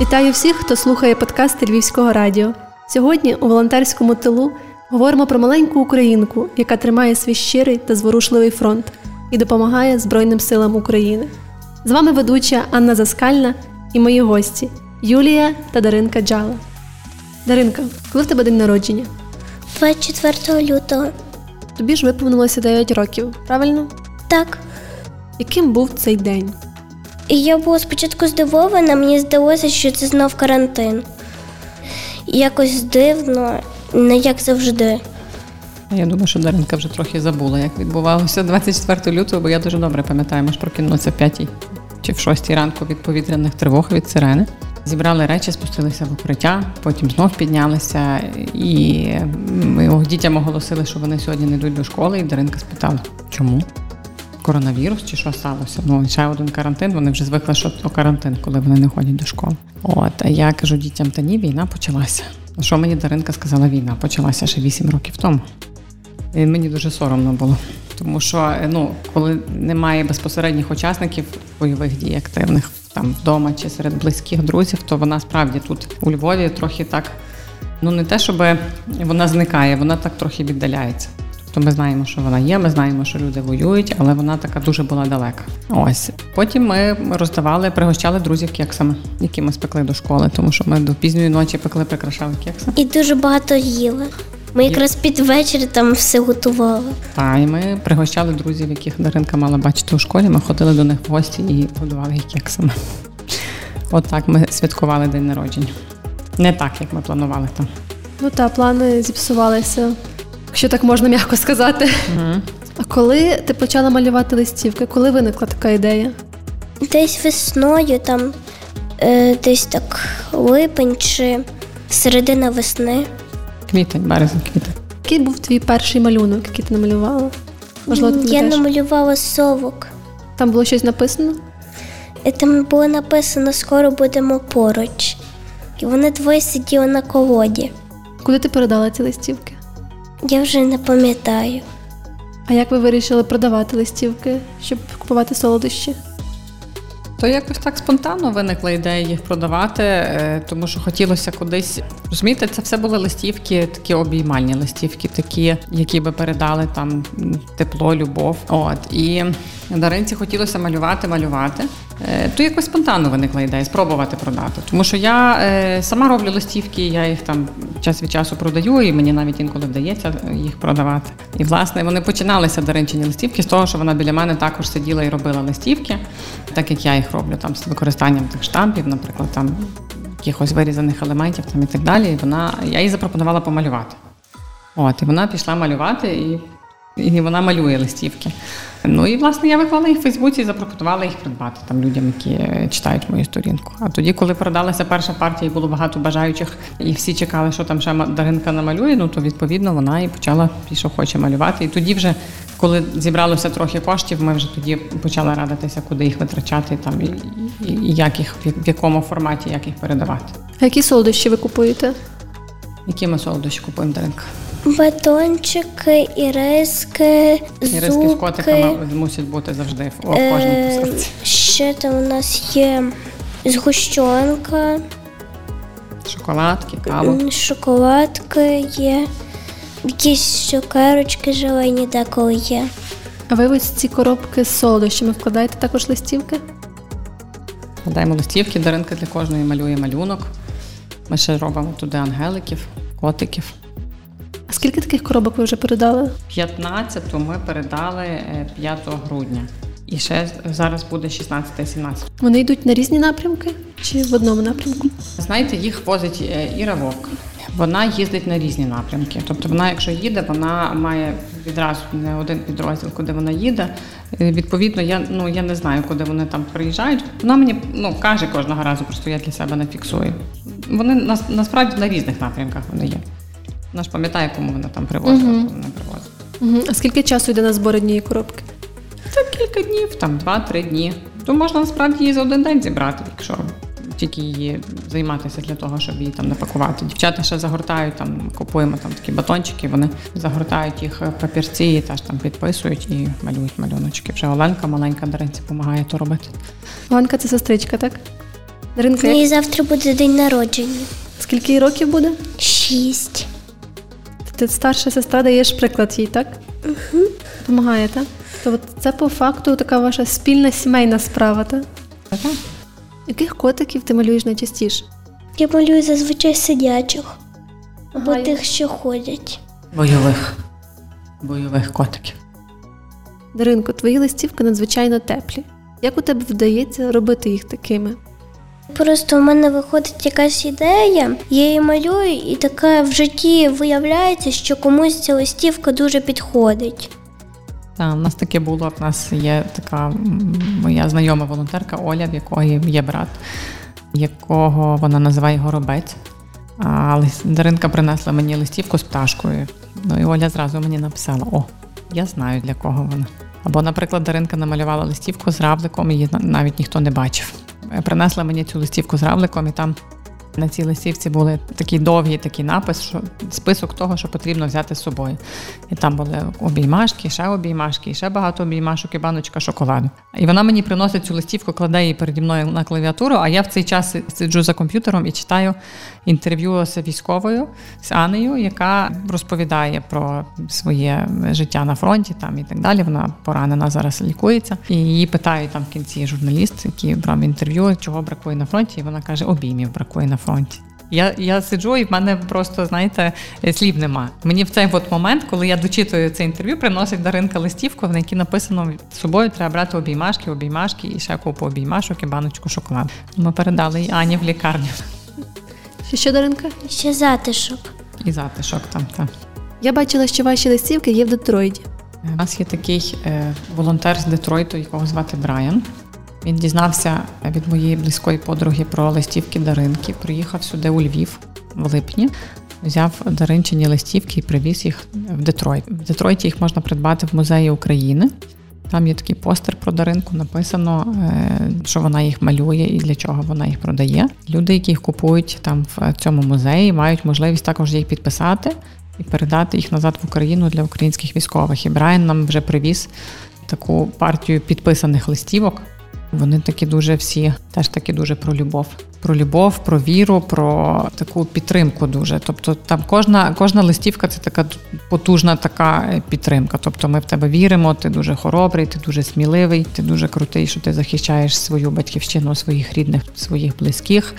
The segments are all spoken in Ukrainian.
Вітаю всіх, хто слухає подкасти Львівського радіо. Сьогодні у волонтерському тилу говоримо про маленьку українку, яка тримає свій щирий та зворушливий фронт і допомагає Збройним силам України. З вами ведуча Анна Заскальна і мої гості Юлія та Даринка Джала. Даринка, коли в тебе день народження? 24 лютого. Тобі ж виповнилося 9 років, правильно? Так. Яким був цей день? І я була спочатку здивована, мені здалося, що це знов карантин. Якось дивно, не як завжди. Я думаю, що Даринка вже трохи забула, як відбувалося 24 лютого, бо я дуже добре пам'ятаю, ми ж прокинулися в 5 чи в 6 ранку від повітряних тривог від сирени. Зібрали речі, спустилися в укриття, потім знов піднялися, і ми дітям оголосили, що вони сьогодні не йдуть до школи. І Даринка спитала, чому? Коронавірус чи що сталося? Ну, ще один карантин. Вони вже звикли, що то карантин, коли вони не ходять до школи. От, я кажу дітям, та ні, війна почалася. Що мені Даринка сказала, війна почалася ще 8 років тому. І мені дуже соромно було. Тому що ну, коли немає безпосередніх учасників бойових дій активних там вдома чи серед близьких друзів, то вона справді тут у Львові трохи так, ну не те, щоб вона зникає, вона так трохи віддаляється. Тобто ми знаємо, що вона є, ми знаємо, що люди воюють, але вона така дуже була далека. Ось потім ми роздавали, пригощали друзів кексами, які ми спекли до школи, тому що ми до пізньої ночі пекли, прикрашали кекси. І дуже багато їли. Ми якраз під вечір там все готували. Та і ми пригощали друзів, яких Даринка мала бачити у школі. Ми ходили до них в гості і годували їх кексами. От так ми святкували день народження. Не так, як ми планували там. Ну та плани зіпсувалися, якщо так можна м'яко сказати. Угу. А коли ти почала малювати листівки? Коли виникла така ідея? Десь весною, там е, десь так липень чи середина весни. Квітень, березень, квітень. Який був твій перший малюнок, який ти намалювала? Можливо, ти Я намалювала совок. Там було щось написано? І там було написано Скоро будемо поруч. І вони двоє сиділи на колоді. Куди ти передала ці листівки? Я вже не пам'ятаю. А як ви вирішили продавати листівки, щоб купувати солодощі? То якось так спонтанно виникла ідея їх продавати, е, тому що хотілося кудись розумієте, це все були листівки, такі обіймальні листівки, такі, які би передали там тепло, любов. От і Даринці хотілося малювати, малювати. Е, То якось спонтанно виникла ідея спробувати продати. Тому що я е, сама роблю листівки, я їх там час від часу продаю, і мені навіть інколи вдається їх продавати. І власне вони починалися даринчині листівки з того, що вона біля мене також сиділа і робила листівки, так як я їх роблю там з використанням тих штампів, наприклад, там якихось вирізаних елементів там і так далі. І вона я їй запропонувала помалювати. От, і вона пішла малювати і. І вона малює листівки. Ну і власне я виклала їх в Фейсбуці і запропонувала їх придбати там людям, які е, читають мою сторінку. А тоді, коли продалася перша партія, і було багато бажаючих, і всі чекали, що там ще Даринка намалює. Ну то відповідно вона і почала і що хоче малювати. І тоді, вже коли зібралося трохи коштів, ми вже тоді почали радитися, куди їх витрачати, там і, і, і як їх в якому форматі, як їх передавати. А які солодощі ви купуєте? Які ми солодощі купуємо Даринка? Батончики, іриски, Іриски з зубки. котиками мусять бути завжди в кожній Е, посилці. ще там у нас є згущенка, Шоколадки, каву. м, шоколадки є, якісь цукерочки желені деколи є. А ви ось ці коробки з солодощами вкладаєте також листівки? Складаємо листівки, Даринка для кожної малює малюнок. Ми ще робимо туди ангеликів, котиків. А скільки таких коробок ви вже передали? 15-ту ми передали е, 5 грудня. І ще зараз буде 16-17. Вони йдуть на різні напрямки чи в одному напрямку? Знаєте, їх возить е, Іра Вовк. Вона їздить на різні напрямки. Тобто вона, якщо їде, вона має відразу не один підрозділ, куди вона їде. Е, Відповідно, я ну я не знаю, куди вони там приїжджають. Вона мені ну каже кожного разу, просто я для себе не фіксую. Вони нас- насправді на різних напрямках вони є. Вона ж пам'ятає, кому вона там привозила, кому не привозила. Угу. А скільки часу йде на збор однієї коробки? Це кілька днів, там два-три дні. То можна насправді її за один день зібрати, якщо тільки її займатися для того, щоб її там напакувати. Дівчата ще загортають там, купуємо там такі батончики, вони загортають їх в папірці і теж там підписують і малюють малюночки. Вже Оленка маленька Даринці допомагає то робити. Оленка це сестричка, так? Даринка, як... завтра буде день народження. скільки років буде? Шість. Ти старша сестра даєш приклад їй, так? Угу. Допомагає, так? То от це по факту така ваша спільна сімейна справа, так? Ага. Яких котиків ти малюєш найчастіше? Я малюю зазвичай сидячих або Ага, тих, що ходять. Бойових. Бойових котиків. Даринко, твої листівки надзвичайно теплі. Як у тебе вдається робити їх такими? Просто в мене виходить якась ідея, я її малюю, і така в житті виявляється, що комусь ця листівка дуже підходить. Так, у нас таке було. У нас є така моя знайома волонтерка Оля, в якої є брат, якого вона називає горобець. А Даринка принесла мені листівку з пташкою. Ну і Оля зразу мені написала: О, я знаю для кого вона. Або, наприклад, Даринка намалювала листівку з равликом, її навіть ніхто не бачив. Е, Принесла мені цю листівку з равликом, і там на цій листівці були такий довгий такий напис, що список того, що потрібно взяти з собою. І там були обіймашки, ще обіймашки, ще багато обіймашок і баночка шоколаду. І вона мені приносить цю листівку, кладе її переді мною на клавіатуру, а я в цей час сиджу за комп'ютером і читаю інтерв'ю з військовою, з Анею, яка розповідає про своє життя на фронті там і так далі. Вона поранена зараз лікується. І її питають там в кінці журналіст, який брав інтерв'ю, чого бракує на фронті. І вона каже: обіймів бракує на фронті. Я, я сиджу, і в мене просто, знаєте, слів нема. Мені в цей от момент, коли я дочитую це інтерв'ю, приносить Даринка листівку, на якій написано з собою треба брати обіймашки, обіймашки і ще купу обіймашок і баночку шоколаду. Ми передали її Ані в лікарню. Що, що Даринка? І ще затишок. І затишок там. Та. Я бачила, що ваші листівки є в Детройді. У нас є такий е, волонтер з Детройту, якого звати Брайан. Він дізнався від моєї близької подруги про листівки Даринки. Приїхав сюди у Львів в липні, взяв Даринчині листівки і привіз їх в Детройт. В Детройті їх можна придбати в музеї України. Там є такий постер про Даринку, написано, е, що вона їх малює і для чого вона їх продає. Люди, які їх купують там в цьому музеї, мають можливість також їх підписати і передати їх назад в Україну для українських військових. І Брайан нам вже привіз таку партію підписаних листівок. Вони такі дуже всі, теж такі дуже про любов. Про любов, про віру, про таку підтримку дуже. Тобто там кожна, кожна листівка це така потужна така підтримка. Тобто ми в тебе віримо, ти дуже хоробрий, ти дуже сміливий, ти дуже крутий, що ти захищаєш свою батьківщину, своїх рідних, своїх близьких.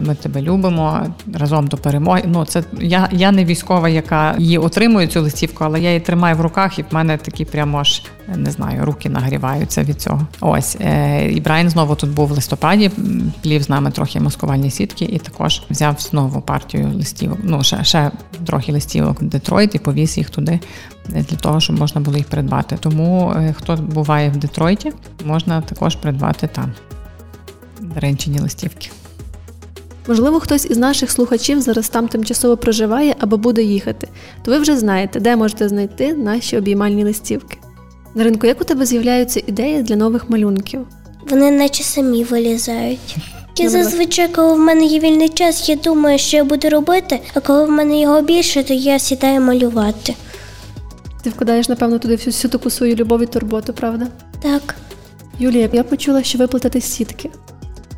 Ми тебе любимо разом до перемоги. Ну це я, я не військова, яка її отримує цю листівку, але я її тримаю в руках, і в мене такі прямо аж не знаю, руки нагріваються від цього. Ось е, і Брайан знову тут був в листопаді, плів з нами трохи маскувальні сітки, і також взяв знову партію листівок. Ну ще, ще трохи листівок в Детройт і повіз їх туди для того, щоб можна було їх придбати. Тому е, хто буває в Детройті, можна також придбати там ренчені листівки. Можливо, хтось із наших слухачів зараз там тимчасово проживає або буде їхати, то ви вже знаєте, де можете знайти наші обіймальні листівки. Даринко, як у тебе з'являються ідеї для нових малюнків? Вони наче самі вилізають. Я зазвичай, коли в мене є вільний час, я думаю, що я буду робити, а коли в мене його більше, то я сідаю малювати. Ти вкладаєш, напевно, туди всю, всю таку свою любов і турботу, правда? Так. Юлія, я почула, що ви плетете сітки.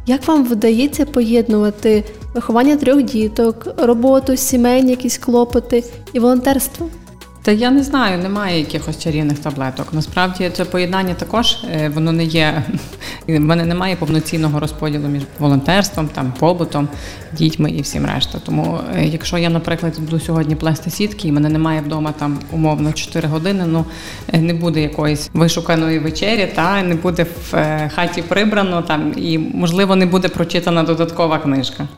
Як вам вдається поєднувати виховання трьох діток, роботу, сімейні якісь клопоти і волонтерство? Та я не знаю, немає якихось чарівних таблеток. Насправді це поєднання також е, воно не є. В мене немає повноцінного розподілу між волонтерством, там побутом, дітьми і всім решта. Тому, е, якщо я, наприклад, йду сьогодні плести сітки, і мене немає вдома там умовно 4 години, ну е, не буде якоїсь вишуканої вечері, та не буде в хаті прибрано там, і можливо не буде прочитана додаткова книжка.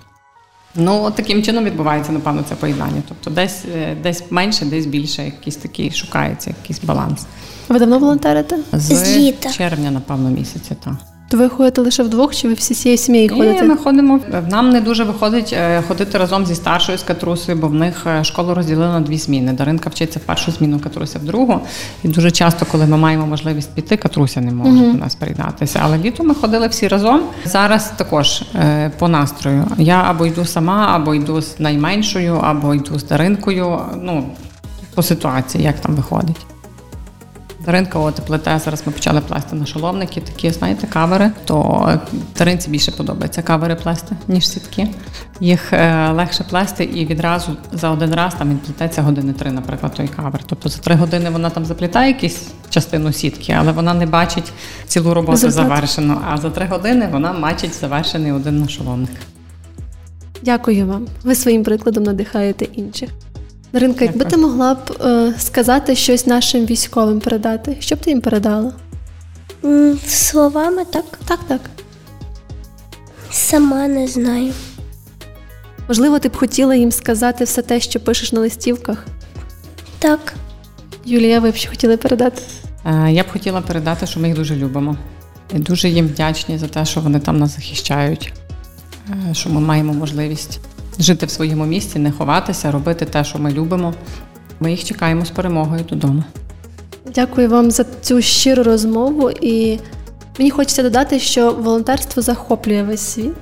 Ну, таким чином відбувається, напевно, це поєднання. Тобто десь, е, десь менше, десь більше, якийсь такий шукається якийсь баланс. Ви давно волонтерите? З літа. червня, напевно, місяця. Так. То ви ходите лише вдвох, чи ви всі всією сім'єю ходите? І ми ходимо. Нам не дуже виходить е, ходити разом зі старшою з Катрусею, бо в них е, школу розділили на дві зміни. Даринка вчиться в першу зміну, Катруся в другу. І дуже часто, коли ми маємо можливість піти, Катруся не може до нас приєднатися. Але літо ми ходили всі разом. Зараз також е, по настрою. Я або йду сама, або йду з найменшою, або йду з Даринкою. Ну по ситуації, як там виходить. Даринка от плете. Зараз ми почали плести на шоломники, такі, знаєте, кавери. То Даринці більше подобається кавери плести, ніж сітки. Їх е, легше плести і відразу за один раз там він плететься години три, наприклад, той кавер. Тобто за три години вона там заплітає якусь частину сітки, але вона не бачить цілу роботу Результат. завершену. А за три години вона бачить завершений один нашоломник. Дякую вам. Ви своїм прикладом надихаєте інших. Даринка, якби ти могла б е, сказати щось нашим військовим передати, що б ти їм передала? Словами, так? Так, так. Сама не знаю. Можливо, ти б хотіла їм сказати все те, що пишеш на листівках? Так. Юлія, ви б що хотіли передати? Е, я б хотіла передати, що ми їх дуже любимо. І дуже їм вдячні за те, що вони там нас захищають, е, що ми маємо можливість жити в своєму місці, не ховатися, робити те, що ми любимо. Ми їх чекаємо з перемогою додому. Дякую вам за цю щиру розмову, і мені хочеться додати, що волонтерство захоплює весь світ,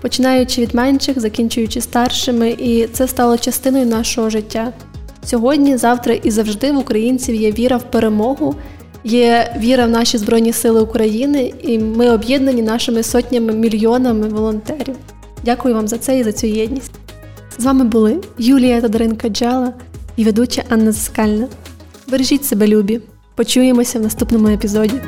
починаючи від менших, закінчуючи старшими, і це стало частиною нашого життя. Сьогодні, завтра і завжди в українців є віра в перемогу, є віра в наші Збройні Сили України, і ми об'єднані нашими сотнями мільйонами волонтерів. Дякую вам за це і за цю єдність. З вами були Юлія Тодоренка Джала і ведуча Анна Заскальна. Бережіть себе, любі! Почуємося в наступному епізоді.